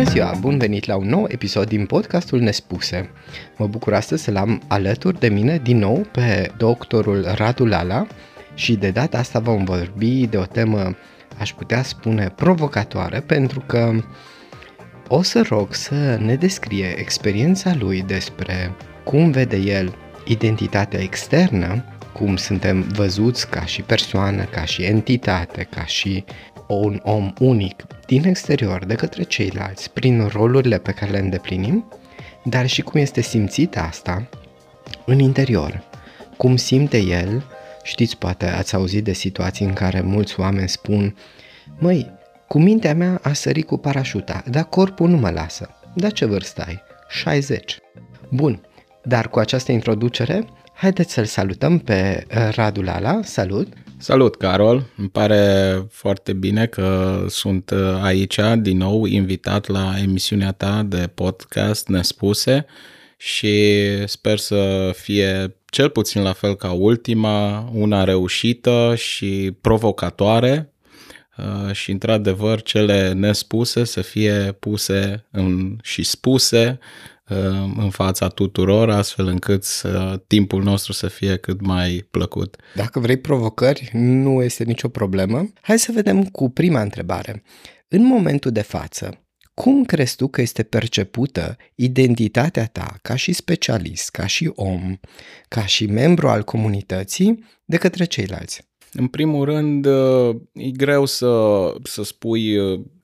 Bună ziua! Bun venit la un nou episod din podcastul Nespuse. Mă bucur astăzi să l-am alături de mine din nou pe doctorul Radu Lala și de data asta vom vorbi de o temă, aș putea spune, provocatoare pentru că o să rog să ne descrie experiența lui despre cum vede el identitatea externă, cum suntem văzuți ca și persoană, ca și entitate, ca și un om unic din exterior de către ceilalți prin rolurile pe care le îndeplinim, dar și cum este simțit asta în interior. Cum simte el, știți, poate ați auzit de situații în care mulți oameni spun Măi, cu mintea mea a sărit cu parașuta, dar corpul nu mă lasă. Dar ce vârstă ai? 60. Bun, dar cu această introducere, haideți să-l salutăm pe uh, Radu Lala. Salut! Salut, Carol! Îmi pare foarte bine că sunt uh, aici din nou invitat la emisiunea ta de podcast Nespuse și sper să fie cel puțin la fel ca ultima, una reușită și provocatoare uh, și într-adevăr cele nespuse să fie puse în, și spuse în fața tuturor, astfel încât să, timpul nostru să fie cât mai plăcut. Dacă vrei provocări, nu este nicio problemă. Hai să vedem cu prima întrebare. În momentul de față, cum crezi tu că este percepută identitatea ta ca și specialist, ca și om, ca și membru al comunității de către ceilalți? În primul rând, e greu să, să spui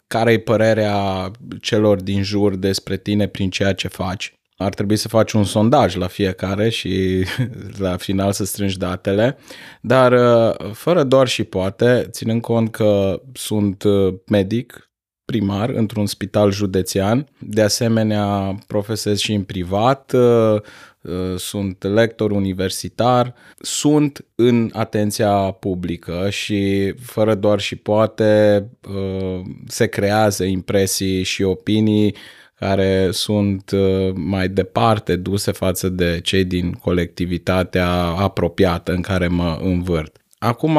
care e părerea celor din jur despre tine prin ceea ce faci. Ar trebui să faci un sondaj la fiecare și la final să strângi datele, dar uh, fără doar și poate, ținând cont că sunt uh, medic, primar într-un spital județean, de asemenea profesez și în privat, uh, Uh, sunt lector universitar, sunt în atenția publică și fără doar și poate uh, se creează impresii și opinii care sunt uh, mai departe duse față de cei din colectivitatea apropiată în care mă învârt. Acum,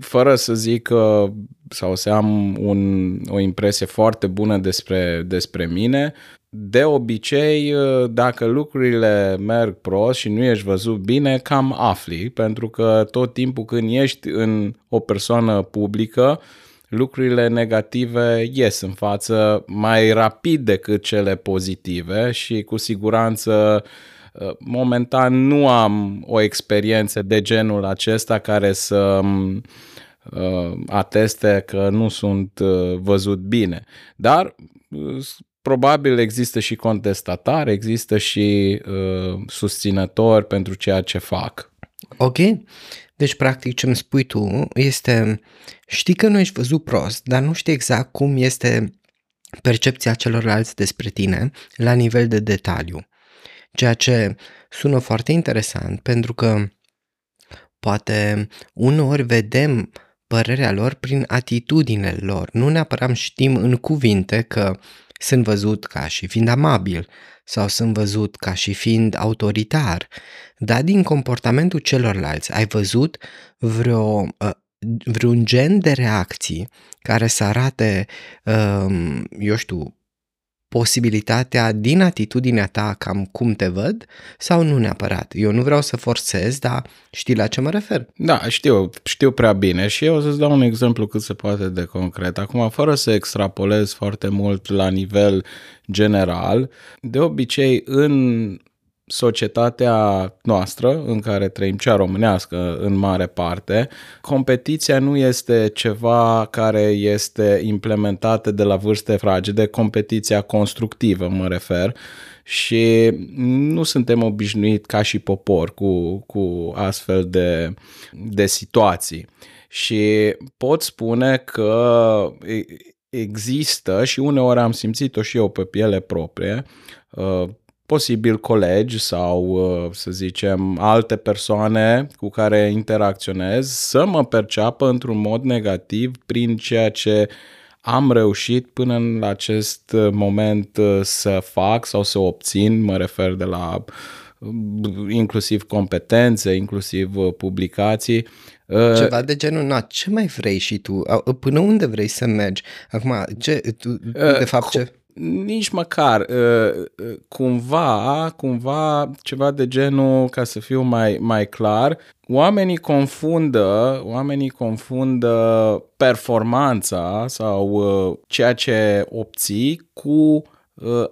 fără să zic că sau să am un, o impresie foarte bună despre, despre mine, de obicei, uh, dacă lucrurile merg prost și nu ești văzut bine, cam afli, pentru că tot timpul când ești în o persoană publică, lucrurile negative ies în față mai rapid decât cele pozitive și cu siguranță uh, momentan nu am o experiență de genul acesta care să uh, ateste că nu sunt văzut bine. Dar probabil există și contestatari, există și uh, susținători pentru ceea ce fac. Ok. Deci, practic, ce îmi spui tu este, știi că nu ești văzut prost, dar nu știi exact cum este percepția celorlalți despre tine la nivel de detaliu. Ceea ce sună foarte interesant pentru că poate uneori vedem părerea lor prin atitudinile lor. Nu neapărat știm în cuvinte că sunt văzut ca și fiind amabil sau sunt văzut ca și fiind autoritar, dar din comportamentul celorlalți ai văzut vreo, uh, vreun gen de reacții care să arate, um, eu știu, posibilitatea din atitudinea ta cam cum te văd sau nu neapărat. Eu nu vreau să forțez, dar știi la ce mă refer. Da, știu, știu prea bine și eu o să-ți dau un exemplu cât se poate de concret. Acum, fără să extrapolez foarte mult la nivel general, de obicei în societatea noastră în care trăim, cea românească în mare parte, competiția nu este ceva care este implementată de la vârste fragede, competiția constructivă mă refer, și nu suntem obișnuit ca și popor cu, cu astfel de, de situații. Și pot spune că există și uneori am simțit-o și eu pe piele proprie, uh, posibil colegi sau, uh, să zicem, alte persoane cu care interacționez să mă perceapă într-un mod negativ prin ceea ce am reușit până în acest moment uh, să fac sau să obțin, mă refer de la uh, inclusiv competențe, inclusiv publicații. Ceva de genul, na, ce mai vrei și tu? Până unde vrei să mergi? Acum, ce, tu, de fapt, ce nici măcar. Uh, uh, cumva, cumva ceva de genul, ca să fiu mai, mai clar, oamenii confundă, oamenii confundă performanța sau uh, ceea ce obții cu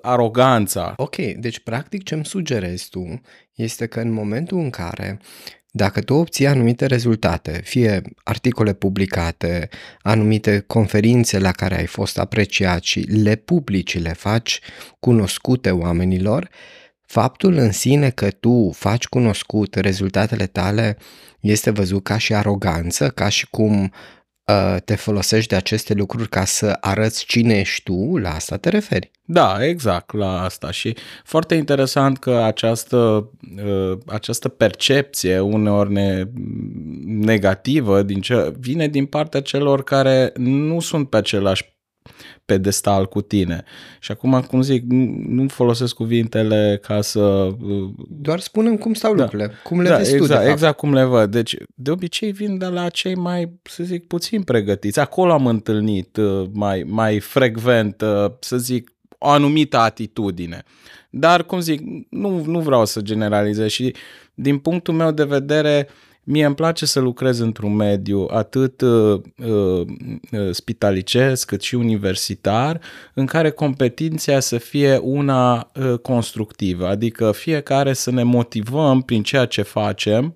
aroganța. Ok, deci practic ce îmi sugerezi tu este că în momentul în care dacă tu obții anumite rezultate, fie articole publicate, anumite conferințe la care ai fost apreciat și le publici, le faci cunoscute oamenilor, faptul în sine că tu faci cunoscut rezultatele tale este văzut ca și aroganță, ca și cum uh, te folosești de aceste lucruri ca să arăți cine ești tu, la asta te referi. Da, exact, la asta. Și foarte interesant că această, uh, această percepție, uneori ne, negativă, din ce, vine din partea celor care nu sunt pe același pedestal cu tine. Și acum, cum zic, nu folosesc cuvintele ca să... Uh, Doar spunem cum stau da. lucrurile, cum le da, vezi exact, tu, de fapt. Exact cum le văd. Deci, de obicei vin de la cei mai, să zic, puțin pregătiți. Acolo am întâlnit uh, mai, mai frecvent, să zic, o anumită atitudine. Dar, cum zic, nu, nu vreau să generalizez și din punctul meu de vedere, mie îmi place să lucrez într-un mediu atât uh, uh, spitalicesc cât și universitar, în care competiția să fie una uh, constructivă, adică fiecare să ne motivăm prin ceea ce facem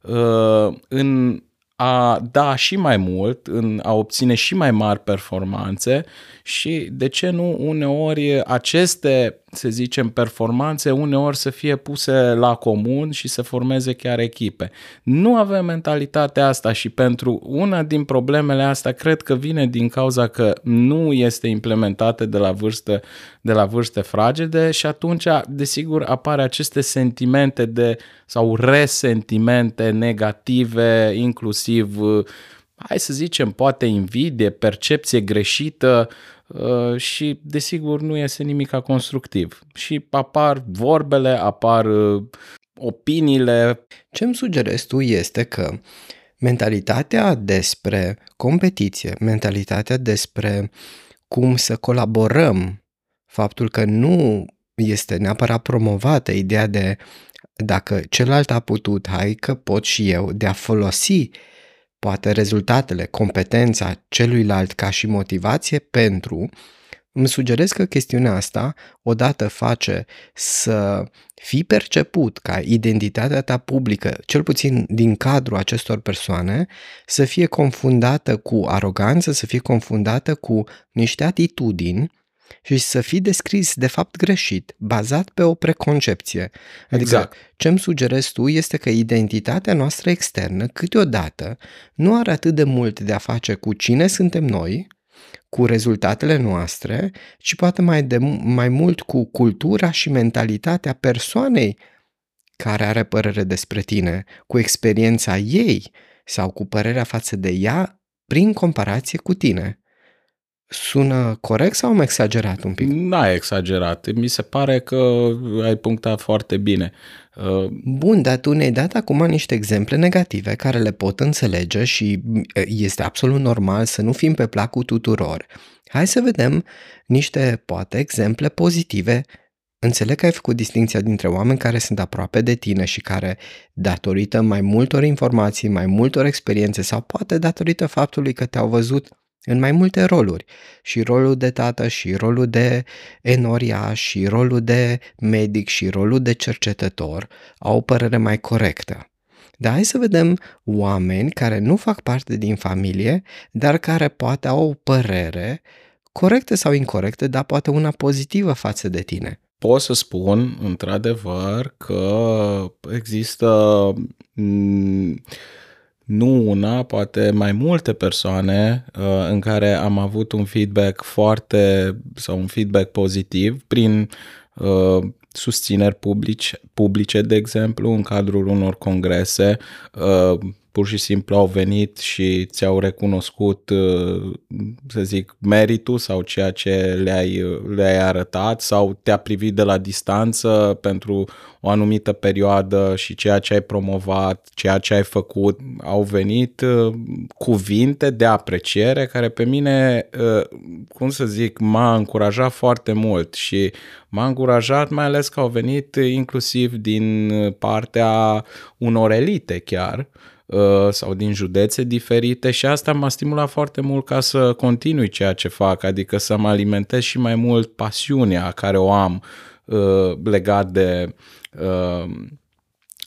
uh, în a da și mai mult, în a obține și mai mari performanțe și, de ce nu, uneori aceste, să zicem, performanțe uneori să fie puse la comun și să formeze chiar echipe. Nu avem mentalitatea asta și pentru una din problemele astea cred că vine din cauza că nu este implementată de la vârstă de la vârste fragede și atunci, desigur, apare aceste sentimente de sau resentimente negative, inclusiv hai să zicem, poate invidie, percepție greșită uh, și, desigur, nu iese nimic constructiv. Și apar vorbele, apar uh, opiniile. Ce îmi sugerezi tu este că mentalitatea despre competiție, mentalitatea despre cum să colaborăm, faptul că nu este neapărat promovată ideea de dacă celălalt a putut, hai că pot și eu, de a folosi poate rezultatele, competența celuilalt ca și motivație pentru, îmi sugerez că chestiunea asta odată face să fii perceput ca identitatea ta publică, cel puțin din cadrul acestor persoane, să fie confundată cu aroganță, să fie confundată cu niște atitudini și să fii descris de fapt greșit, bazat pe o preconcepție. Adică exact. ce îmi sugerezi tu este că identitatea noastră externă câteodată nu are atât de mult de a face cu cine suntem noi, cu rezultatele noastre, ci poate mai, de, mai mult cu cultura și mentalitatea persoanei care are părere despre tine, cu experiența ei sau cu părerea față de ea prin comparație cu tine. Sună corect sau am exagerat un pic? N-ai exagerat. Mi se pare că ai punctat foarte bine. Uh, Bun, dar tu ne-ai dat acum niște exemple negative care le pot înțelege și uh, este absolut normal să nu fim pe placul tuturor. Hai să vedem niște, poate, exemple pozitive Înțeleg că ai făcut distinția dintre oameni care sunt aproape de tine și care, datorită mai multor informații, mai multor experiențe sau poate datorită faptului că te-au văzut în mai multe roluri. Și rolul de tată, și rolul de enoria, și rolul de medic, și rolul de cercetător au o părere mai corectă. Dar hai să vedem oameni care nu fac parte din familie, dar care poate au o părere corectă sau incorrectă, dar poate una pozitivă față de tine. Pot să spun, într-adevăr, că există nu una, poate mai multe persoane uh, în care am avut un feedback foarte sau un feedback pozitiv prin uh, susțineri publici, publice, de exemplu, în cadrul unor congrese, uh, pur și simplu au venit și ți-au recunoscut, uh, să zic, meritul sau ceea ce le-ai, le-ai arătat sau te-a privit de la distanță pentru o anumită perioadă și ceea ce ai promovat, ceea ce ai făcut, au venit uh, cuvinte de apreciere care pe mine, uh, cum să zic, m-a încurajat foarte mult și m-a încurajat mai ales că au venit inclusiv din partea unor elite chiar, uh, sau din județe diferite și asta m-a stimulat foarte mult ca să continui ceea ce fac, adică să mă alimentez și mai mult pasiunea care o am legat de Uh,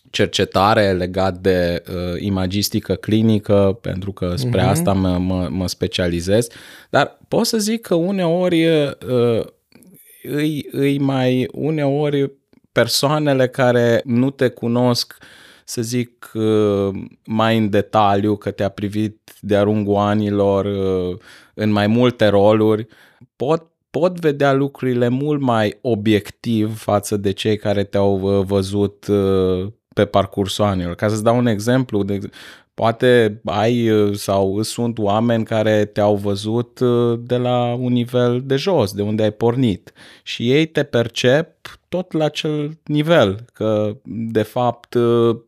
cercetare legat de uh, imagistică clinică, pentru că spre uh-huh. asta mă, mă, mă specializez, dar pot să zic că uneori uh, îi, îi mai uneori persoanele care nu te cunosc să zic uh, mai în detaliu, că te-a privit de-a lungul anilor uh, în mai multe roluri, pot pot vedea lucrurile mult mai obiectiv față de cei care te-au uh, văzut uh, pe parcursul anilor. Ca să-ți dau un exemplu, de, poate ai uh, sau sunt oameni care te-au văzut de la un nivel de jos, de unde ai pornit și ei te percep tot la acel nivel, că de fapt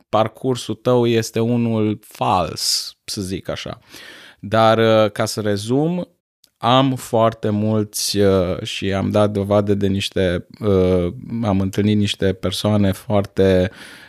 parcursul tău este unul fals, să zic așa. Dar ca să rezum, am foarte mulți uh, și am dat dovadă de niște, uh, am întâlnit niște persoane foarte uh,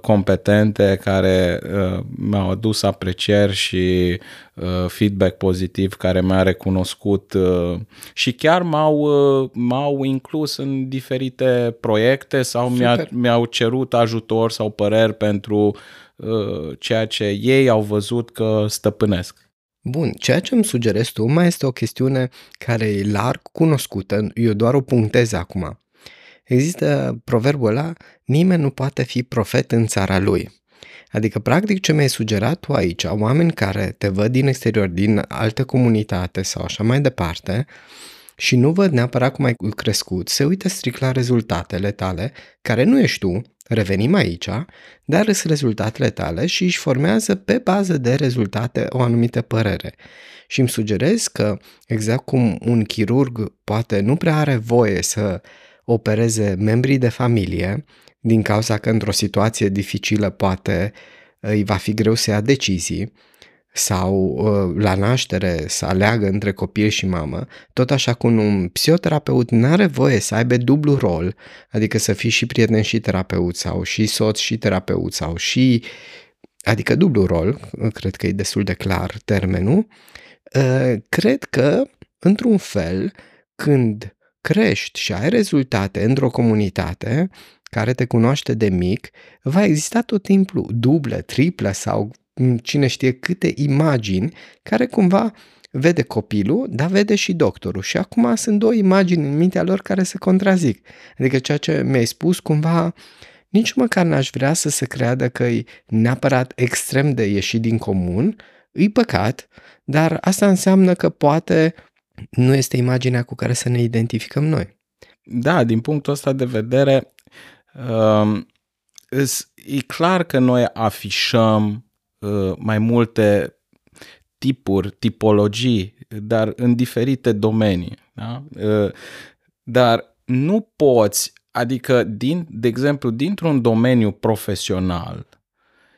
competente care uh, mi-au adus aprecieri și uh, feedback pozitiv care mi-a recunoscut uh, și chiar m-au, uh, m-au inclus în diferite proiecte sau mi-a, mi-au cerut ajutor sau păreri pentru uh, ceea ce ei au văzut că stăpânesc. Bun, ceea ce îmi sugerezi tu mai este o chestiune care e larg cunoscută, eu doar o punctez acum. Există proverbul ăla, nimeni nu poate fi profet în țara lui. Adică, practic, ce mi-ai sugerat tu aici, oameni care te văd din exterior, din alte comunitate sau așa mai departe, și nu văd neapărat cum ai crescut, se uită strict la rezultatele tale, care nu ești tu, revenim aici, dar sunt rezultatele tale și își formează pe bază de rezultate o anumită părere. Și îmi sugerez că, exact cum un chirurg poate nu prea are voie să opereze membrii de familie, din cauza că într-o situație dificilă poate îi va fi greu să ia decizii, sau uh, la naștere să aleagă între copil și mamă, tot așa cum un psihoterapeut nu are voie să aibă dublu rol, adică să fii și prieten și terapeut sau și soț și terapeut sau și, adică dublu rol, cred că e destul de clar termenul, uh, cred că, într-un fel, când crești și ai rezultate într-o comunitate care te cunoaște de mic, va exista tot timpul dublă, triplă sau cine știe câte imagini care cumva vede copilul, dar vede și doctorul. Și acum sunt două imagini în mintea lor care se contrazic. Adică ceea ce mi-ai spus cumva nici măcar n-aș vrea să se creadă că e neapărat extrem de ieșit din comun, e păcat, dar asta înseamnă că poate nu este imaginea cu care să ne identificăm noi. Da, din punctul ăsta de vedere, um, e clar că noi afișăm Uh, mai multe tipuri, tipologii, dar în diferite domenii. Da? Uh, dar nu poți, adică, din, de exemplu, dintr-un domeniu profesional,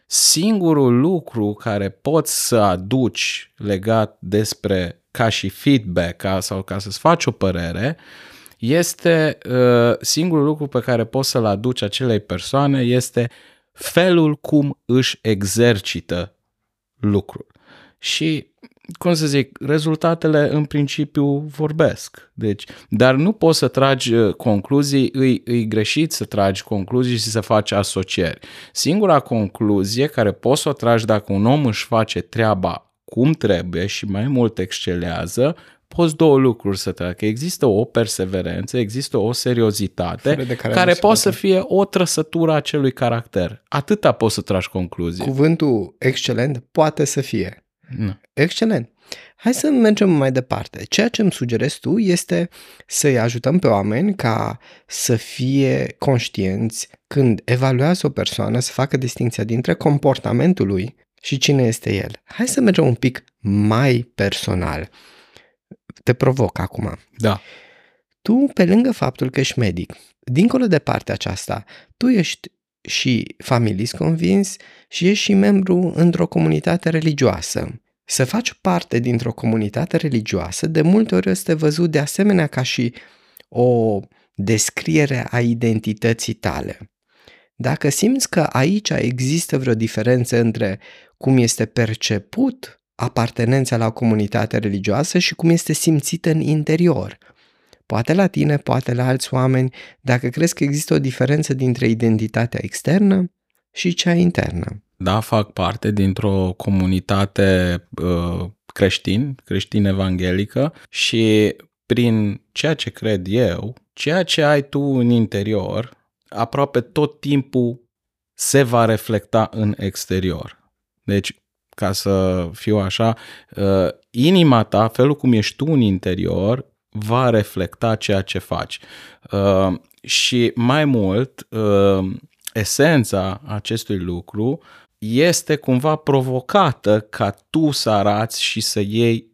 singurul lucru care poți să aduci legat despre ca și feedback ca, sau ca să-ți faci o părere, este uh, singurul lucru pe care poți să-l aduci acelei persoane este felul cum își exercită lucrul. Și, cum să zic, rezultatele în principiu vorbesc. Deci, dar nu poți să tragi uh, concluzii, îi, îi greșit să tragi concluzii și să faci asocieri. Singura concluzie care poți să o tragi dacă un om își face treaba cum trebuie și mai mult excelează, poți două lucruri să treacă. Există o perseverență, există o seriozitate care, care poate să fie o trăsătură a acelui caracter. Atâta poți să tragi concluzii. Cuvântul excelent poate să fie. Nu. Excelent. Hai să mergem mai departe. Ceea ce îmi sugerezi tu este să-i ajutăm pe oameni ca să fie conștienți când evaluează o persoană, să facă distinția dintre comportamentul lui și cine este el. Hai să mergem un pic mai personal. Te provoc acum. Da. Tu, pe lângă faptul că ești medic, dincolo de partea aceasta, tu ești și familist convins și ești și membru într-o comunitate religioasă. Să faci parte dintr-o comunitate religioasă de multe ori este văzut de asemenea ca și o descriere a identității tale. Dacă simți că aici există vreo diferență între cum este perceput apartenența la o comunitate religioasă și cum este simțită în interior. Poate la tine, poate la alți oameni, dacă crezi că există o diferență dintre identitatea externă și cea internă. Da, fac parte dintr-o comunitate uh, creștin, creștin-evanghelică și prin ceea ce cred eu, ceea ce ai tu în interior, aproape tot timpul se va reflecta în exterior. Deci, ca să fiu așa, uh, inima ta, felul cum ești tu în interior, va reflecta ceea ce faci. Uh, și mai mult, uh, esența acestui lucru este cumva provocată ca tu să arați și să iei uh,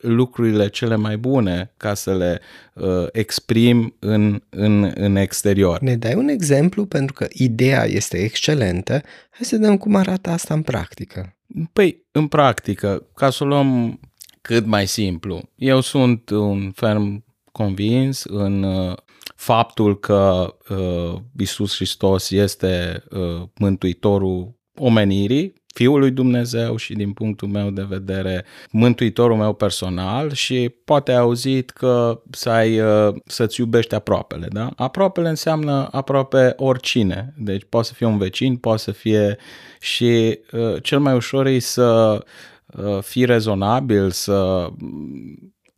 lucrurile cele mai bune ca să le uh, exprim în, în, în exterior. Ne dai un exemplu pentru că ideea este excelentă. Hai să vedem cum arată asta în practică. Păi, în practică, ca să o luăm cât mai simplu, eu sunt un ferm convins în uh, faptul că uh, Isus Hristos este uh, mântuitorul omenirii, Fiul lui Dumnezeu și din punctul meu de vedere mântuitorul meu personal și poate ai auzit că să ai, uh, să-ți iubești aproapele, da? Aproapele înseamnă aproape oricine, deci poate să fie un vecin, poate să fie și uh, cel mai ușor e să uh, fii rezonabil, să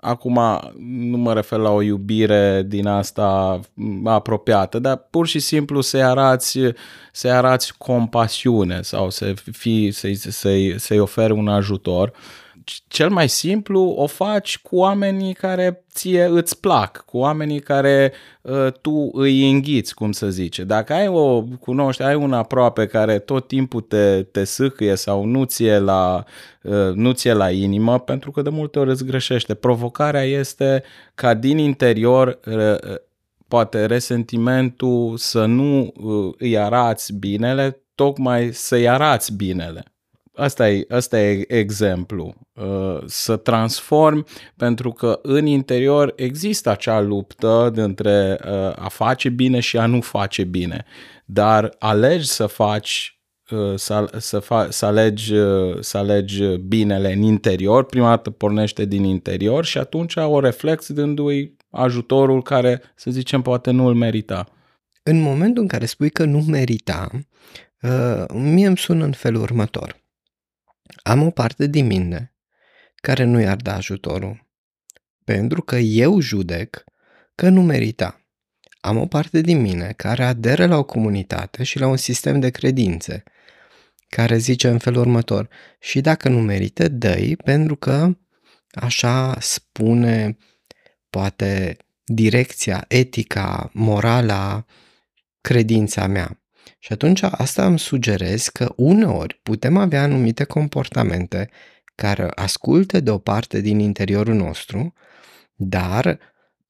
Acum nu mă refer la o iubire din asta apropiată, dar pur și simplu să-i arați, să arați compasiune sau să fii, să-i, să-i, să-i oferi un ajutor. Cel mai simplu o faci cu oamenii care ție îți plac, cu oamenii care uh, tu îi înghiți, cum să zice. Dacă ai o cunoști, ai un aproape care tot timpul te, te sâcâie sau nu ție, la, uh, nu ție la inimă, pentru că de multe ori îți greșește. Provocarea este ca din interior uh, poate resentimentul să nu uh, îi arați binele, tocmai să-i arați binele. Asta e, asta e exemplu. Uh, să transformi, pentru că în interior există acea luptă dintre uh, a face bine și a nu face bine. Dar alegi să faci uh, să, să, fa, să, alegi, să alegi binele în interior, prima dată pornește din interior și atunci o reflex dându-i ajutorul care, să zicem, poate nu îl merita. În momentul în care spui că nu merita, mie îmi sună în felul următor. Am o parte din mine care nu i-ar da ajutorul, pentru că eu judec că nu merita. Am o parte din mine care aderă la o comunitate și la un sistem de credințe, care zice în felul următor, și dacă nu merită, dă pentru că așa spune poate direcția, etica, morala, credința mea. Și atunci asta îmi sugerez că uneori putem avea anumite comportamente care ascultă de o parte din interiorul nostru, dar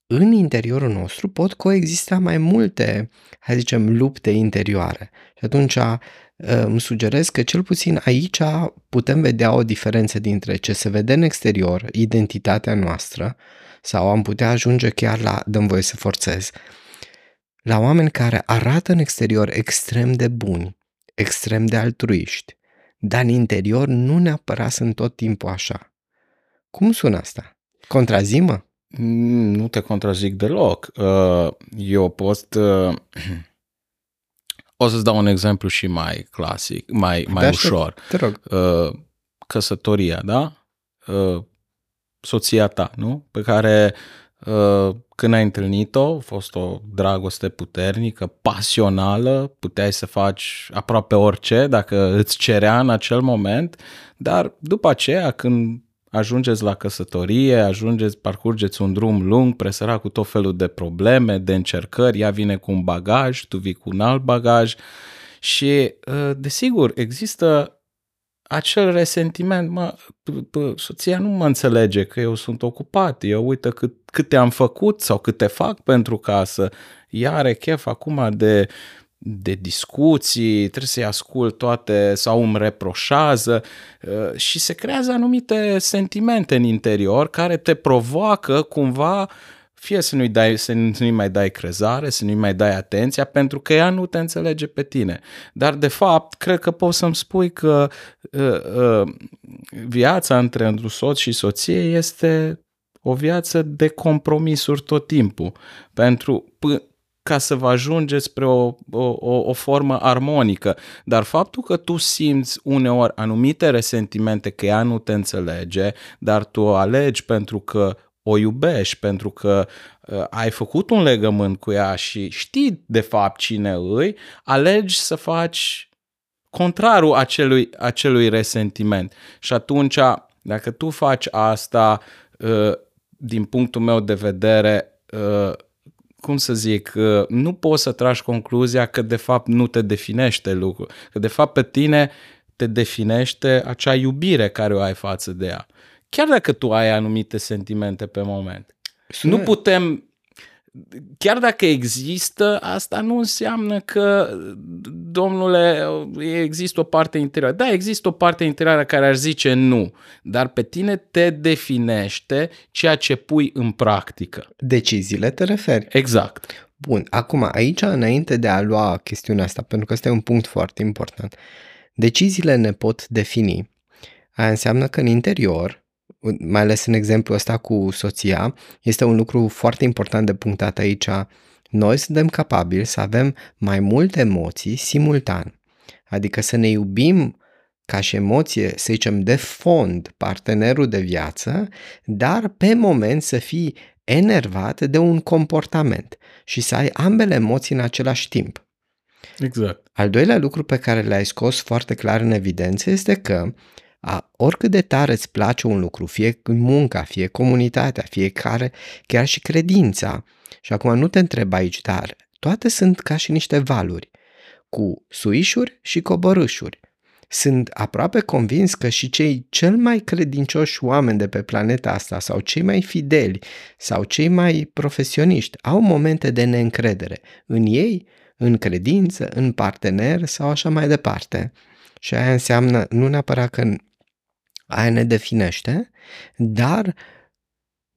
în interiorul nostru pot coexista mai multe, hai zicem, lupte interioare. Și atunci uh, îmi sugerez că cel puțin aici putem vedea o diferență dintre ce se vede în exterior, identitatea noastră, sau am putea ajunge chiar la, dăm voie să forțez, la oameni care arată în exterior extrem de buni, extrem de altruiști, dar în interior nu neapărat sunt tot timpul așa. Cum sună asta? Contrazimă? Mm, nu te contrazic deloc. Uh, eu pot... Uh, o să-ți dau un exemplu și mai clasic, mai, mai da, ușor. Te rog. Uh, căsătoria, da? Soția ta, nu? Pe care când ai întâlnit-o, a fost o dragoste puternică, pasională, puteai să faci aproape orice dacă îți cerea în acel moment, dar după aceea când ajungeți la căsătorie, ajungeți, parcurgeți un drum lung, presărat cu tot felul de probleme, de încercări, ea vine cu un bagaj, tu vii cu un alt bagaj și, ă, desigur, există acel resentiment, mă, p- p- soția nu mă înțelege că eu sunt ocupat, eu uită cât, câte am făcut sau câte fac pentru casă, ea are chef acum de, de discuții, trebuie să-i ascult toate sau îmi reproșează uh, și se creează anumite sentimente în interior care te provoacă cumva fie să nu-i, dai, să nu-i mai dai crezare, să nu-i mai dai atenția, pentru că ea nu te înțelege pe tine. Dar, de fapt, cred că poți să-mi spui că uh, uh, viața între un soț și soție este o viață de compromisuri tot timpul. Pentru, p- ca să vă ajungeți spre o, o, o formă armonică. Dar faptul că tu simți uneori anumite resentimente că ea nu te înțelege, dar tu o alegi pentru că o iubești, pentru că uh, ai făcut un legământ cu ea și știi de fapt cine îi, alegi să faci contrarul acelui, acelui resentiment. Și atunci, dacă tu faci asta, uh, din punctul meu de vedere, uh, cum să zic, uh, nu poți să tragi concluzia că de fapt nu te definește lucru, că de fapt pe tine te definește acea iubire care o ai față de ea. Chiar dacă tu ai anumite sentimente pe moment. Sună... Nu putem chiar dacă există, asta nu înseamnă că, domnule, există o parte interioară. Da, există o parte interioară care ar zice nu, dar pe tine te definește ceea ce pui în practică. Deciziile te referi. Exact. Bun, acum, aici, înainte de a lua chestiunea asta, pentru că ăsta e un punct foarte important, deciziile ne pot defini. Aia înseamnă că în interior mai ales în exemplu ăsta cu soția, este un lucru foarte important de punctat aici. Noi suntem capabili să avem mai multe emoții simultan. Adică să ne iubim ca și emoție, să zicem, de fond partenerul de viață, dar pe moment să fii enervat de un comportament și să ai ambele emoții în același timp. Exact. Al doilea lucru pe care l-ai scos foarte clar în evidență este că a, oricât de tare îți place un lucru, fie munca, fie comunitatea, fiecare, chiar și credința, și acum nu te întreb aici, dar toate sunt ca și niște valuri, cu suișuri și coborâșuri. Sunt aproape convins că și cei cel mai credincioși oameni de pe planeta asta sau cei mai fideli sau cei mai profesioniști au momente de neîncredere în ei, în credință, în partener sau așa mai departe. Și aia înseamnă nu neapărat că aia ne definește, dar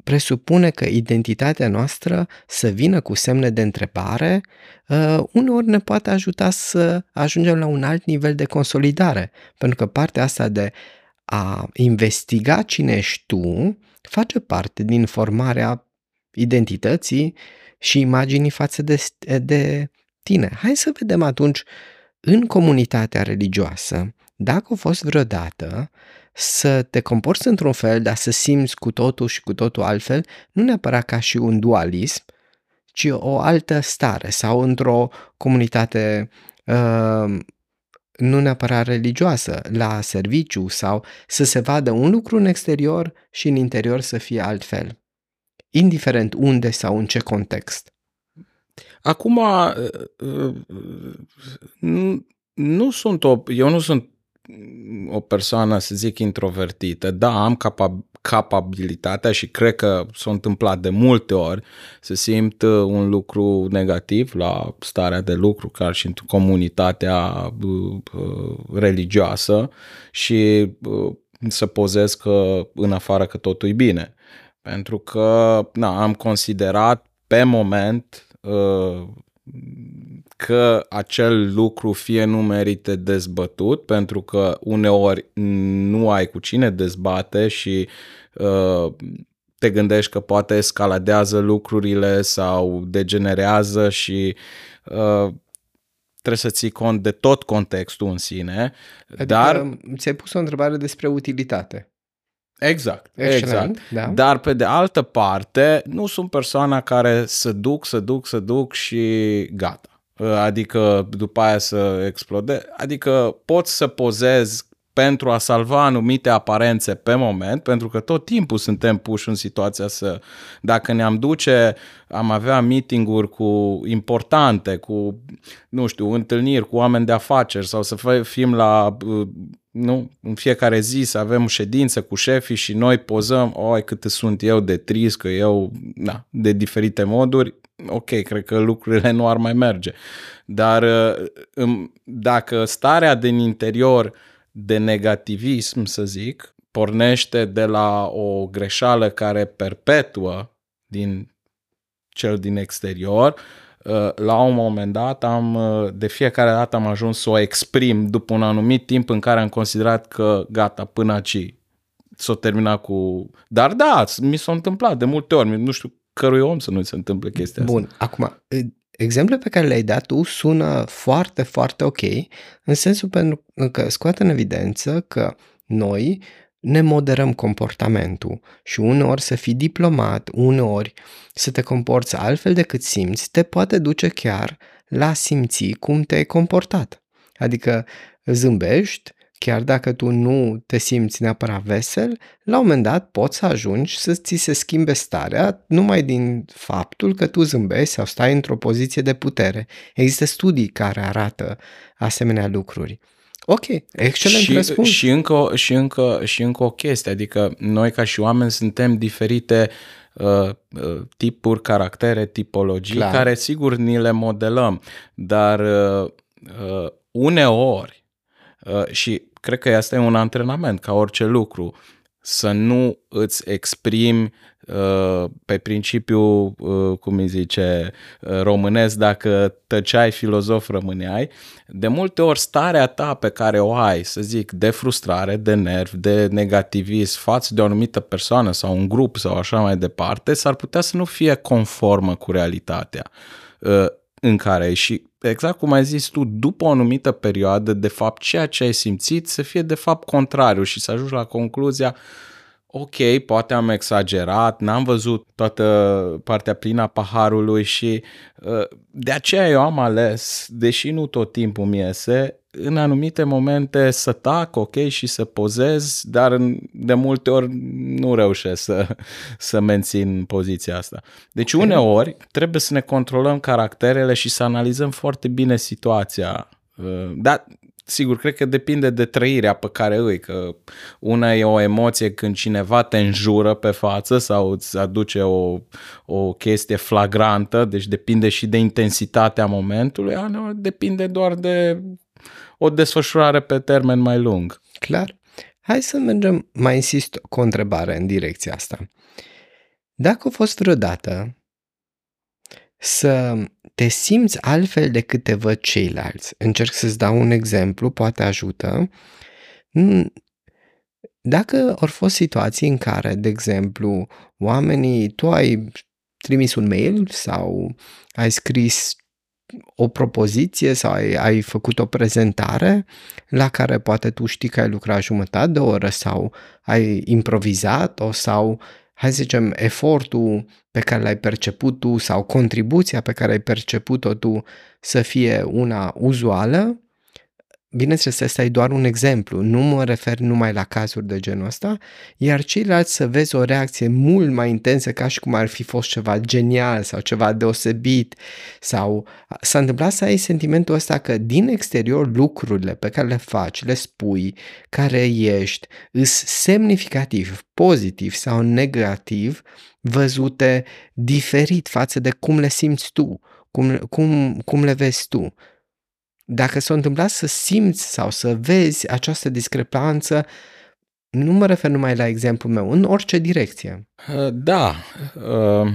presupune că identitatea noastră să vină cu semne de întrebare, uh, uneori ne poate ajuta să ajungem la un alt nivel de consolidare, pentru că partea asta de a investiga cine ești tu face parte din formarea identității și imaginii față de, de tine. Hai să vedem atunci în comunitatea religioasă, dacă a fost vreodată să te comporți într-un fel, dar să simți cu totul și cu totul altfel, nu neapărat ca și un dualism, ci o altă stare sau într-o comunitate uh, nu neapărat religioasă, la serviciu sau să se vadă un lucru în exterior și în interior să fie altfel, indiferent unde sau în ce context. Acum, uh, uh, nu, nu sunt o, eu nu sunt o persoană, să zic, introvertită. Da, am capa- capabilitatea și cred că s-a întâmplat de multe ori să simt uh, un lucru negativ la starea de lucru, chiar și în comunitatea religioasă și să pozez că în afară că totul e bine. Pentru că na, am considerat pe moment Uh, că acel lucru fie nu merite dezbătut, pentru că uneori nu ai cu cine dezbate și uh, te gândești că poate escaladează lucrurile sau degenerează și uh, trebuie să ții cont de tot contextul în sine. Adică dar ți-ai pus o întrebare despre utilitate. Exact, Excelent, exact. Da. Dar pe de altă parte, nu sunt persoana care să duc, să duc, să duc și gata. Adică după aia să explode. Adică pot să pozez pentru a salva anumite aparențe pe moment, pentru că tot timpul suntem puși în situația să, dacă ne-am duce, am avea meeting-uri cu importante, cu, nu știu, întâlniri cu oameni de afaceri sau să fim la, nu, în fiecare zi să avem ședință cu șefii și noi pozăm, oi cât sunt eu de trist, că eu, na, de diferite moduri, ok, cred că lucrurile nu ar mai merge. Dar dacă starea din interior de negativism, să zic, pornește de la o greșeală care perpetuă din cel din exterior, uh, la un moment dat am, uh, de fiecare dată am ajuns să o exprim după un anumit timp în care am considerat că gata, până aici s-o termina cu... Dar da, mi s-a întâmplat de multe ori, nu știu cărui om să nu se întâmple chestia Bun, asta. acum, exemplele pe care le-ai dat tu sună foarte, foarte ok, în sensul pentru că scoate în evidență că noi ne moderăm comportamentul și uneori să fii diplomat, uneori să te comporți altfel decât simți, te poate duce chiar la simți cum te-ai comportat. Adică zâmbești, chiar dacă tu nu te simți neapărat vesel, la un moment dat poți să ajungi să ți se schimbe starea numai din faptul că tu zâmbești sau stai într-o poziție de putere. Există studii care arată asemenea lucruri. Ok, excelent și, răspuns. Și încă, și, încă, și încă o chestie, adică noi ca și oameni suntem diferite uh, uh, tipuri, caractere, tipologii, Clar. care sigur ni le modelăm, dar uh, uh, uneori, uh, și cred că asta e un antrenament, ca orice lucru, să nu îți exprimi uh, pe principiu, uh, cum îi zice, uh, românesc, dacă tăceai, filozof rămâneai, de multe ori starea ta pe care o ai, să zic, de frustrare, de nerv, de negativism față de o anumită persoană sau un grup sau așa mai departe, s-ar putea să nu fie conformă cu realitatea în care ai și exact cum ai zis tu, după o anumită perioadă, de fapt, ceea ce ai simțit să fie de fapt contrariu și să ajungi la concluzia ok, poate am exagerat, n-am văzut toată partea plină a paharului și uh, de aceea eu am ales, deși nu tot timpul mi iese, în anumite momente să tac, ok, și să pozez, dar de multe ori nu reușesc să, să mențin poziția asta. Deci uneori trebuie să ne controlăm caracterele și să analizăm foarte bine situația. Uh, dar sigur, cred că depinde de trăirea pe care îi, că una e o emoție când cineva te înjură pe față sau îți aduce o, o chestie flagrantă, deci depinde și de intensitatea momentului, a, depinde doar de o desfășurare pe termen mai lung. Clar. Hai să mergem, mai insist, cu o întrebare în direcția asta. Dacă a fost vreodată să te simți altfel decât te văd ceilalți, încerc să-ți dau un exemplu, poate ajută, dacă au fost situații în care, de exemplu, oamenii, tu ai trimis un mail sau ai scris o propoziție sau ai, ai făcut o prezentare la care poate tu știi că ai lucrat jumătate de oră sau ai improvizat-o sau, hai să zicem, efortul pe care l-ai perceput tu sau contribuția pe care ai perceput-o tu să fie una uzuală, Bineînțeles, ăsta e doar un exemplu, nu mă refer numai la cazuri de genul ăsta, iar ceilalți să vezi o reacție mult mai intensă ca și cum ar fi fost ceva genial sau ceva deosebit sau s-a întâmplat să ai sentimentul ăsta că din exterior lucrurile pe care le faci, le spui, care ești, îs semnificativ, pozitiv sau negativ, văzute diferit față de cum le simți tu, cum, cum, cum le vezi tu dacă s-a întâmplat să simți sau să vezi această discrepanță, nu mă refer numai la exemplul meu, în orice direcție. Uh, da, uh,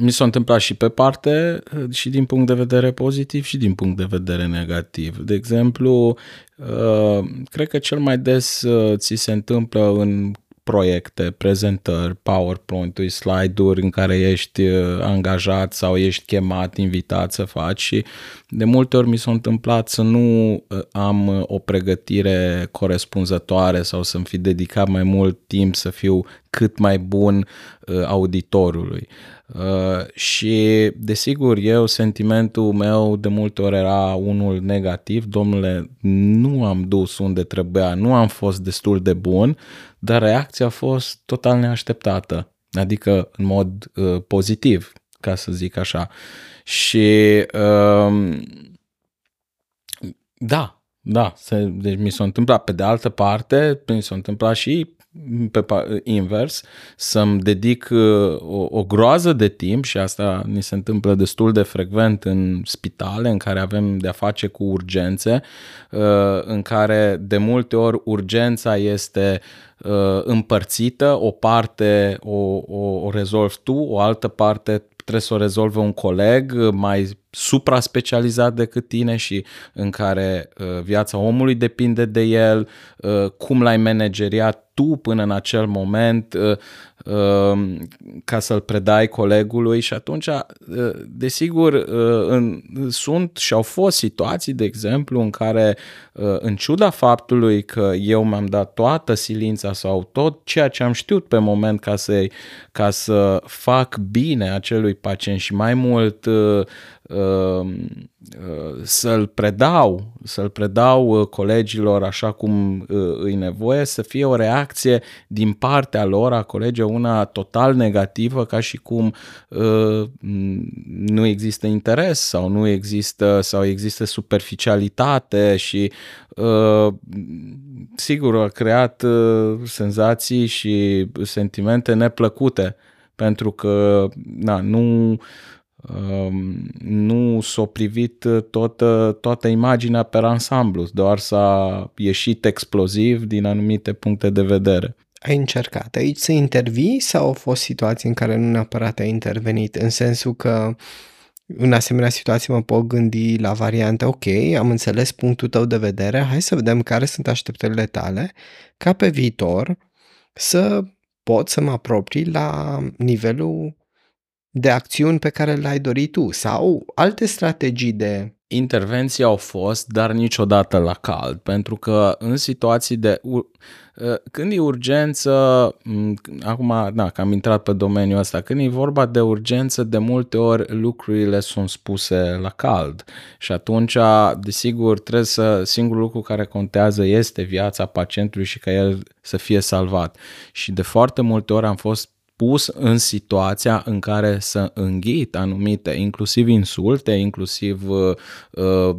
mi s-a întâmplat și pe parte, uh, și din punct de vedere pozitiv și din punct de vedere negativ. De exemplu, cred că cel mai des ți se întâmplă în proiecte, prezentări, PowerPoint-uri, slide-uri în care ești uh, angajat sau ești chemat, invitat să faci și de multe ori mi s-a întâmplat să nu uh, am o pregătire corespunzătoare sau să-mi fi dedicat mai mult timp să fiu cât mai bun uh, auditorului. Uh, și, desigur, eu, sentimentul meu de multe ori era unul negativ, domnule, nu am dus unde trebuia, nu am fost destul de bun, dar reacția a fost total neașteptată, adică în mod uh, pozitiv, ca să zic așa. Și uh, da, da, se, deci mi s-a întâmplat. Pe de altă parte, mi s-a întâmplat și pe invers, să-mi dedic uh, o, o groază de timp și asta ni se întâmplă destul de frecvent în spitale în care avem de-a face cu urgențe, uh, în care de multe ori urgența este uh, împărțită, o parte o, o, o rezolvi tu, o altă parte trebuie să o rezolve un coleg mai supra-specializat decât tine și în care uh, viața omului depinde de el, uh, cum l-ai manageriat tu până în acel moment uh, uh, ca să-l predai colegului și atunci, uh, desigur, uh, în, sunt și au fost situații, de exemplu, în care, uh, în ciuda faptului că eu mi-am dat toată silința sau tot ceea ce am știut pe moment ca să, ca să fac bine acelui pacient și mai mult uh, Ehm, uh, să-l predau, să-l predau uh, colegilor așa cum uh, îi nevoie, să fie o reacție din partea lor a colegii una total negativă, ca și cum nu există interes sau nu există sau există superficialitate și sigur a creat senzații și sentimente neplăcute. Pentru că na, nu nu s-a privit toată, toată imaginea pe ansamblu, doar s-a ieșit exploziv din anumite puncte de vedere. Ai încercat aici să intervii sau au fost situații în care nu neapărat ai intervenit, în sensul că în asemenea situații mă pot gândi la variante, ok, am înțeles punctul tău de vedere, hai să vedem care sunt așteptările tale, ca pe viitor să pot să mă apropii la nivelul de acțiuni pe care le-ai dorit tu sau alte strategii de intervenții au fost, dar niciodată la cald, pentru că în situații de... Uh, când e urgență, acum, da, că am intrat pe domeniul ăsta, când e vorba de urgență, de multe ori lucrurile sunt spuse la cald și atunci, desigur, trebuie să, singurul lucru care contează este viața pacientului și ca el să fie salvat. Și de foarte multe ori am fost pus în situația în care să înghit anumite, inclusiv insulte, inclusiv uh, uh,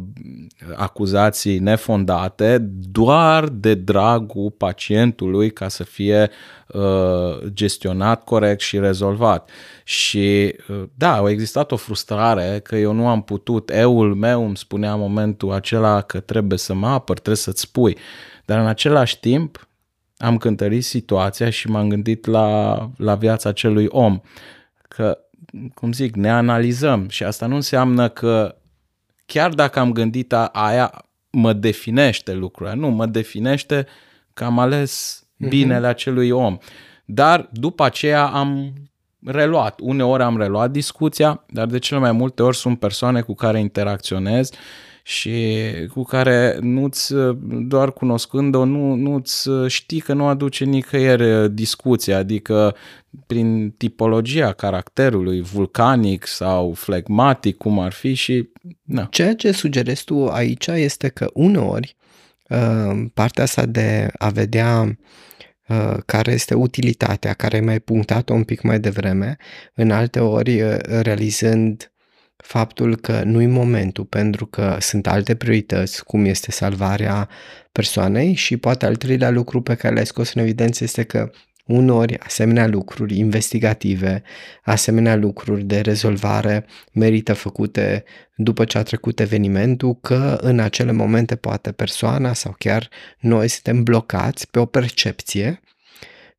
acuzații nefondate, doar de dragul pacientului ca să fie uh, gestionat corect și rezolvat. Și uh, da, a existat o frustrare că eu nu am putut, eul meu îmi spunea în momentul acela că trebuie să mă apăr, trebuie să-ți spui. Dar în același timp, am cântărit situația și m-am gândit la, la viața acelui om. Că, cum zic, ne analizăm și asta nu înseamnă că chiar dacă am gândit a, aia, mă definește lucrurile. Nu, mă definește că am ales mhm. binele uh-huh. acelui om. Dar după aceea am reluat. Uneori am reluat discuția, dar de cele mai multe ori sunt persoane cu care interacționez și cu care nu-ți, doar cunoscând-o, nu, nu-ți știi că nu aduce nicăieri discuția, adică prin tipologia caracterului, vulcanic sau flegmatic, cum ar fi și... Na. Ceea ce sugerezi tu aici este că uneori uh, partea asta de a vedea uh, care este utilitatea, care ai mai punctat-o un pic mai devreme, în alte ori uh, realizând faptul că nu-i momentul pentru că sunt alte priorități, cum este salvarea persoanei și poate al treilea lucru pe care l-ai scos în evidență este că unori asemenea lucruri investigative, asemenea lucruri de rezolvare merită făcute după ce a trecut evenimentul, că în acele momente poate persoana sau chiar noi suntem blocați pe o percepție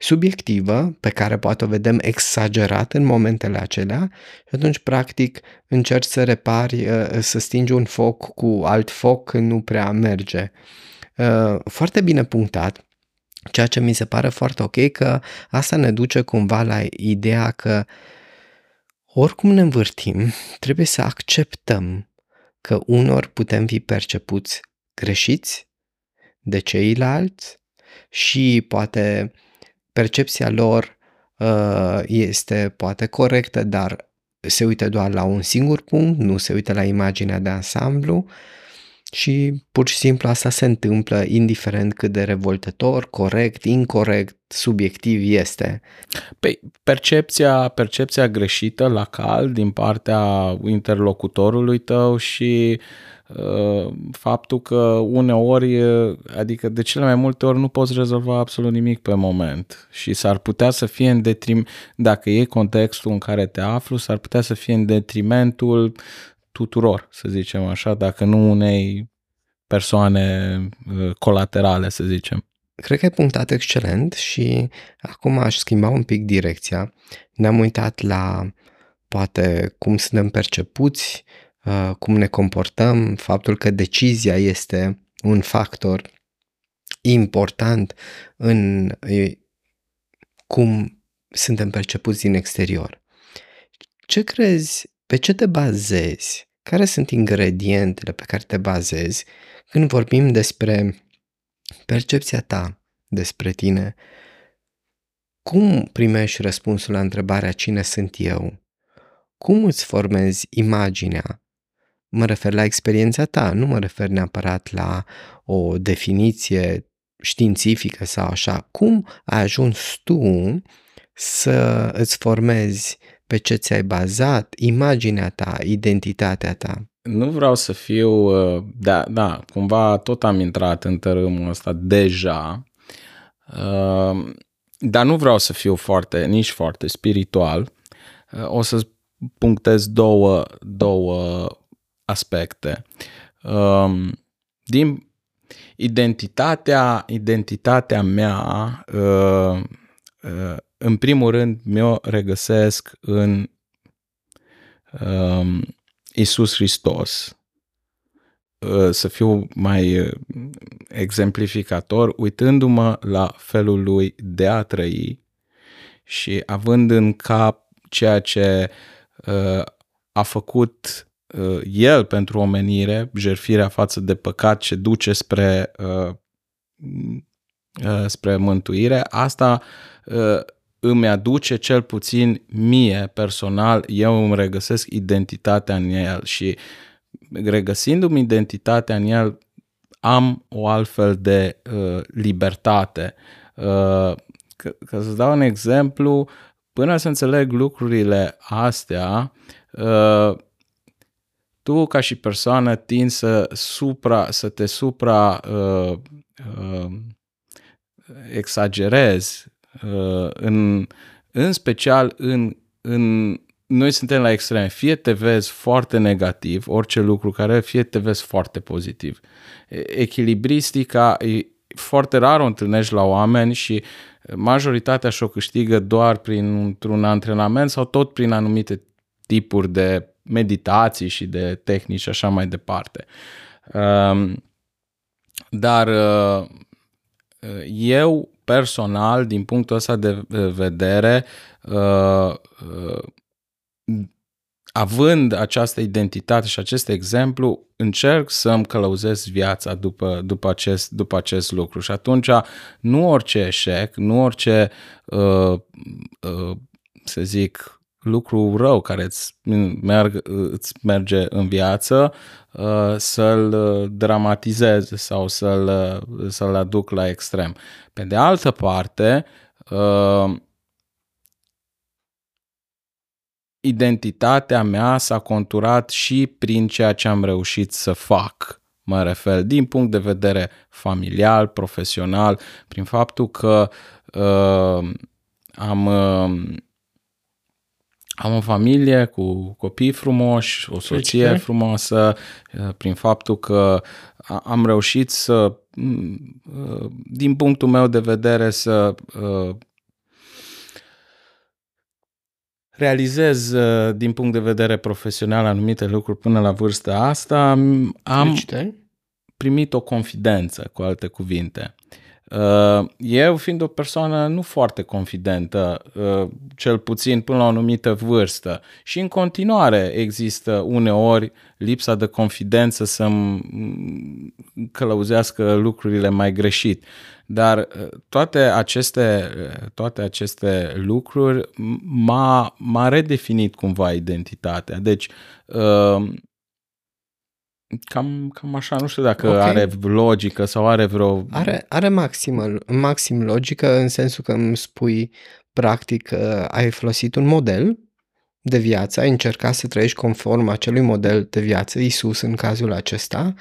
subiectivă, pe care poate o vedem exagerat în momentele acelea și atunci, practic, încerci să repari, uh, să stingi un foc cu alt foc când nu prea merge. Uh, foarte bine punctat, ceea ce mi se pare foarte ok, că asta ne duce cumva la ideea că oricum ne învârtim, trebuie să acceptăm că unor putem fi percepuți greșiți de ceilalți și poate percepția lor uh, este poate corectă, dar se uită doar la un singur punct, nu se uită la imaginea de ansamblu și pur și simplu asta se întâmplă indiferent cât de revoltător, corect, incorrect, subiectiv este. Păi, percepția, percepția greșită la cal din partea interlocutorului tău și uh, faptul că uneori, adică de cele mai multe ori nu poți rezolva absolut nimic pe moment și s-ar putea să fie în detrim, dacă e contextul în care te aflu, s-ar putea să fie în detrimentul tuturor, să zicem așa, dacă nu unei persoane uh, colaterale, să zicem. Cred că ai punctat excelent și acum aș schimba un pic direcția. Ne-am uitat la poate cum suntem percepuți, uh, cum ne comportăm, faptul că decizia este un factor important în cum suntem percepuți din exterior. Ce crezi pe ce te bazezi? Care sunt ingredientele pe care te bazezi când vorbim despre percepția ta despre tine? Cum primești răspunsul la întrebarea cine sunt eu? Cum îți formezi imaginea? Mă refer la experiența ta, nu mă refer neapărat la o definiție științifică sau așa. Cum ai ajuns tu să îți formezi pe ce ți-ai bazat, imaginea ta, identitatea ta. Nu vreau să fiu, uh, da, da, cumva tot am intrat în tărâmul ăsta deja, uh, dar nu vreau să fiu foarte, nici foarte spiritual. Uh, o să punctez două, două aspecte. Um, din identitatea, identitatea mea în primul rând, mi-o regăsesc în um, Isus Hristos. Uh, să fiu mai uh, exemplificator, uitându-mă la felul lui de a trăi și având în cap ceea ce uh, a făcut uh, el pentru omenire, jerfirea față de păcat ce duce spre, uh, uh, spre mântuire, asta uh, îmi aduce cel puțin mie personal, eu îmi regăsesc identitatea în el și regăsindu-mi identitatea în el, am o altfel de uh, libertate. Uh, ca, ca să dau un exemplu, până să înțeleg lucrurile astea, uh, tu ca și persoană tin să, supra, să te supra uh, uh, exagerezi Uh, în, în special în, în noi suntem la extreme. Fie te vezi foarte negativ, orice lucru care, fie te vezi foarte pozitiv. Echilibristica e foarte rar o întâlnești la oameni și majoritatea și-o câștigă doar prin un antrenament sau tot prin anumite tipuri de meditații și de tehnici și așa mai departe. Um, dar uh, eu personal, din punctul ăsta de vedere, uh, uh, având această identitate și acest exemplu, încerc să-mi călăuzesc viața după, după, acest, după acest lucru. Și atunci, nu orice eșec, nu orice, uh, uh, să zic, lucru rău care îți, merg, îți merge în viață, uh, să-l uh, dramatizez sau să-l, uh, să-l aduc la extrem. Pe de altă parte, identitatea mea s-a conturat și prin ceea ce am reușit să fac. Mă refer din punct de vedere familial, profesional, prin faptul că uh, am uh, am o familie cu copii frumoși, o soție Felicitări. frumoasă, uh, prin faptul că am reușit să, mm, uh, din punctul meu de vedere, să uh, realizez din punct de vedere profesional anumite lucruri până la vârsta asta, am Felicitări. primit o confidență, cu alte cuvinte. Uh, eu fiind o persoană nu foarte confidentă, uh, cel puțin până la o anumită vârstă și în continuare există uneori lipsa de confidență să-mi călăuzească lucrurile mai greșit. Dar uh, toate aceste, toate aceste lucruri m-a, m-a redefinit cumva identitatea. Deci Cam, cam așa, nu știu dacă okay. are logică sau are vreo... Are, are maximă, maxim logică în sensul că îmi spui practic ai folosit un model de viață, ai încercat să trăiești conform acelui model de viață, Isus în cazul acesta,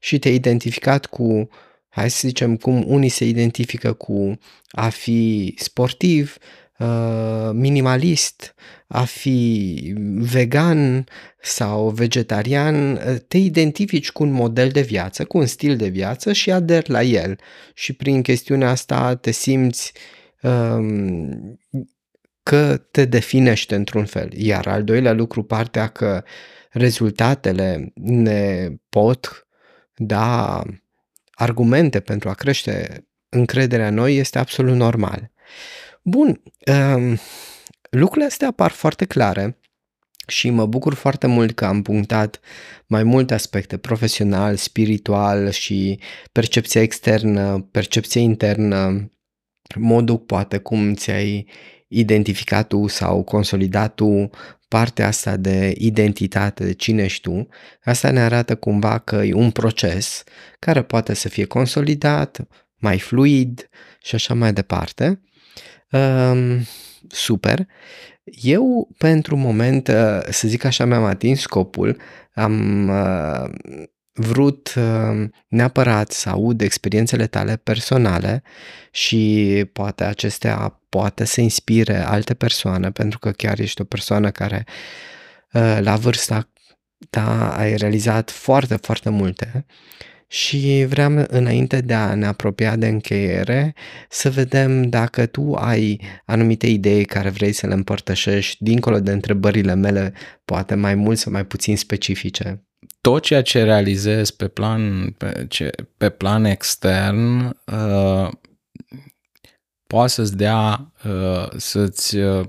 și te-ai identificat cu, hai să zicem, cum unii se identifică cu a fi sportiv, Uh, minimalist, a fi vegan sau vegetarian, uh, te identifici cu un model de viață, cu un stil de viață și aderi la el. Și prin chestiunea asta te simți um, că te definește într-un fel. Iar al doilea lucru, partea că rezultatele ne pot da argumente pentru a crește încrederea în noi este absolut normal. Bun, um, lucrurile astea apar foarte clare și mă bucur foarte mult că am punctat mai multe aspecte, profesional, spiritual și percepția externă, percepția internă, modul poate cum ți-ai identificat tu sau consolidat tu partea asta de identitate, de cine ești tu, asta ne arată cumva că e un proces care poate să fie consolidat, mai fluid și așa mai departe. Um, super. Eu, pentru moment, uh, să zic așa, mi-am atins scopul. Am uh, vrut uh, neapărat să aud experiențele tale personale și poate acestea poate să inspire alte persoane, pentru că chiar ești o persoană care uh, la vârsta ta ai realizat foarte, foarte multe și vreau înainte de a ne apropia de încheiere să vedem dacă tu ai anumite idei care vrei să le împărtășești dincolo de întrebările mele, poate mai mult sau mai puțin specifice. Tot ceea ce realizez pe plan, pe, ce, pe plan extern uh, poate să-ți dea, uh, să-ți uh,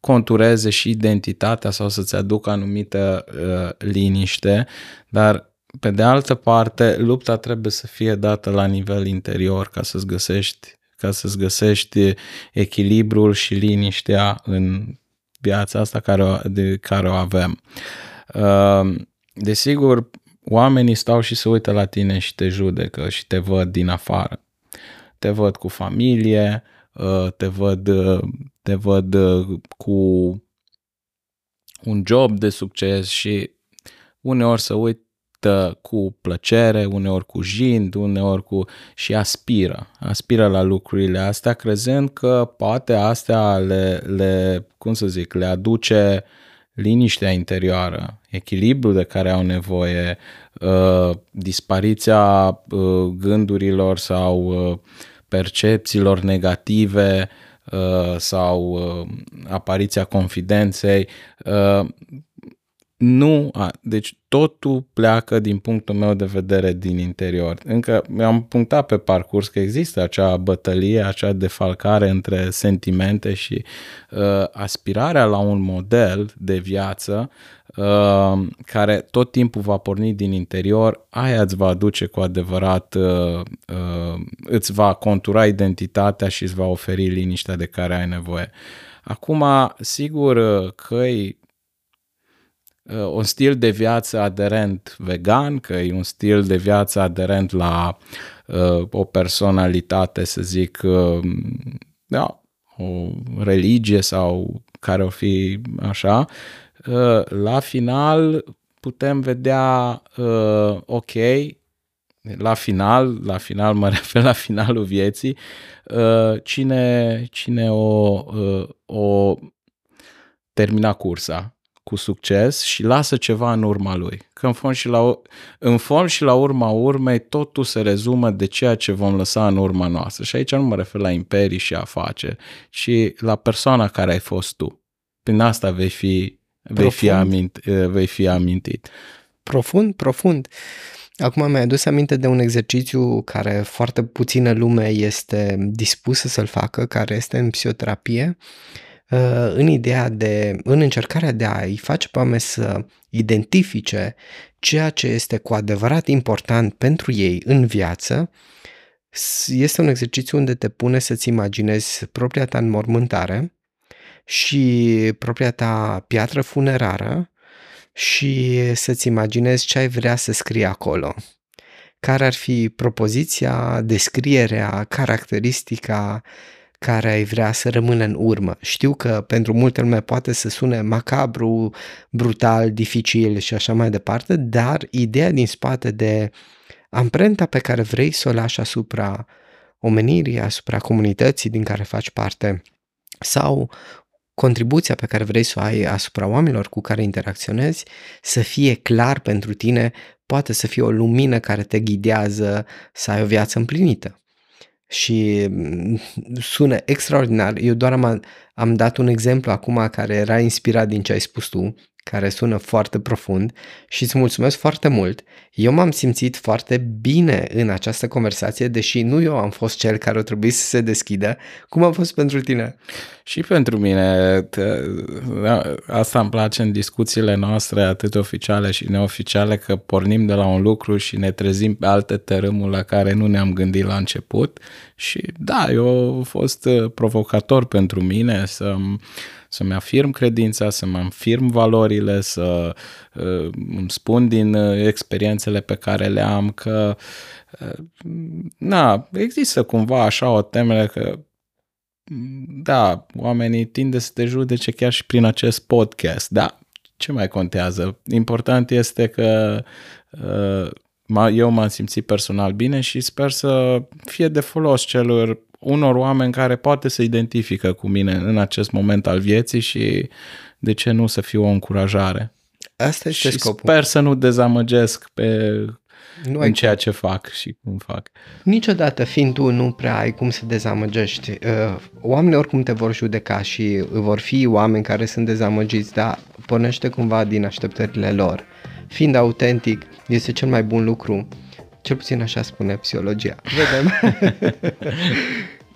contureze și identitatea sau să-ți aducă anumită uh, liniște, dar pe de altă parte, lupta trebuie să fie dată la nivel interior ca să-ți găsești, ca să-ți găsești echilibrul și liniștea în viața asta care o, de care o avem. Ehm, desigur, oamenii stau și se uită la tine și te judecă și te văd din afară. Te văd cu familie, ă, te văd, te văd cu un job de succes și uneori să uit uită cu plăcere, uneori cu jind, uneori cu... și aspiră. Aspiră la lucrurile astea, crezând că poate astea le, le cum să zic, le aduce liniștea interioară, echilibru de care au nevoie, uh, dispariția uh, gândurilor sau uh, percepțiilor negative uh, sau uh, apariția confidenței. Uh, nu, a, deci totul pleacă din punctul meu de vedere din interior. Încă mi-am punctat pe parcurs că există acea bătălie, acea defalcare între sentimente și uh, aspirarea la un model de viață uh, care tot timpul va porni din interior, aia îți va aduce cu adevărat, uh, uh, îți va contura identitatea și îți va oferi liniștea de care ai nevoie. Acum, sigur, uh, căi Uh, un stil de viață aderent vegan, că e un stil de viață aderent la uh, o personalitate, să zic, uh, da, o religie sau care o fi așa, uh, la final putem vedea, uh, ok, la final, la final mă refer la finalul vieții, uh, cine, cine o, uh, o termina cursa cu succes și lasă ceva în urma lui. Că în fond și la, în fond și la urma urmei totul se rezumă de ceea ce vom lăsa în urma noastră. Și aici nu mă refer la imperii și afaceri, ci la persoana care ai fost tu. Prin asta vei fi, vei fi, amint, vei fi amintit. Profund, profund. Acum mi-ai adus aminte de un exercițiu care foarte puțină lume este dispusă să-l facă, care este în psihoterapie, uh, în ideea de, în încercarea de a-i face pe oameni să identifice ceea ce este cu adevărat important pentru ei în viață, este un exercițiu unde te pune să-ți imaginezi propria ta înmormântare și propria ta piatră funerară și să-ți imaginezi ce ai vrea să scrii acolo. Care ar fi propoziția, descrierea, caracteristica care ai vrea să rămână în urmă. Știu că pentru multe lume poate să sune macabru, brutal, dificil și așa mai departe, dar ideea din spate de amprenta pe care vrei să o lași asupra omenirii, asupra comunității din care faci parte sau contribuția pe care vrei să o ai asupra oamenilor cu care interacționezi să fie clar pentru tine, poate să fie o lumină care te ghidează să ai o viață împlinită. Și mm, sună extraordinar. Eu doar am, am dat un exemplu acum care era inspirat din ce ai spus tu, care sună foarte profund și îți mulțumesc foarte mult. Eu m-am simțit foarte bine în această conversație, deși nu eu am fost cel care o trebuie să se deschidă. Cum a fost pentru tine? Și pentru mine. Da, asta îmi place în discuțiile noastre, atât oficiale și neoficiale, că pornim de la un lucru și ne trezim pe alte tărâmuri la care nu ne-am gândit la început. Și da, eu a fost provocator pentru mine să să-mi afirm credința, să-mi afirm valorile, să uh, îmi spun din uh, experiențele pe care le am că uh, na, există cumva așa o temere că da, oamenii tinde să te judece chiar și prin acest podcast, da, ce mai contează? Important este că eu m-am simțit personal bine și sper să fie de folos celor unor oameni care poate să identifică cu mine în acest moment al vieții și de ce nu să fie o încurajare. Asta este și scopul. sper să nu dezamăgesc pe nu în ceea ce fac și cum fac. Niciodată fiind tu nu prea ai cum să dezamăgești. Uh, oamenii oricum te vor judeca și vor fi oameni care sunt dezamăgiți, dar pornește cumva din așteptările lor. Fiind autentic, este cel mai bun lucru cel puțin așa spune psihologia. Vedem.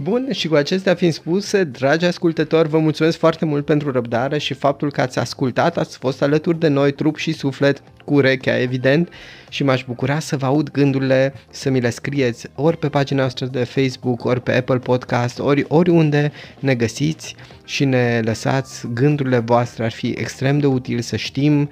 Bun, și cu acestea fiind spuse, dragi ascultători, vă mulțumesc foarte mult pentru răbdare și faptul că ați ascultat, ați fost alături de noi, trup și suflet, cu urechea, evident, și m-aș bucura să vă aud gândurile, să mi le scrieți ori pe pagina noastră de Facebook, ori pe Apple Podcast, ori oriunde ne găsiți și ne lăsați gândurile voastre, ar fi extrem de util să știm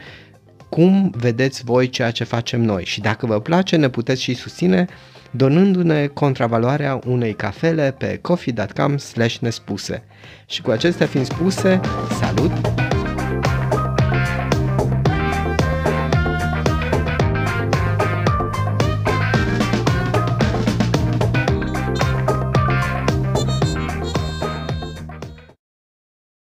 cum vedeți voi ceea ce facem noi și dacă vă place ne puteți și susține donându-ne contravaloarea unei cafele pe coffee.com nespuse. Și cu acestea fiind spuse, salut!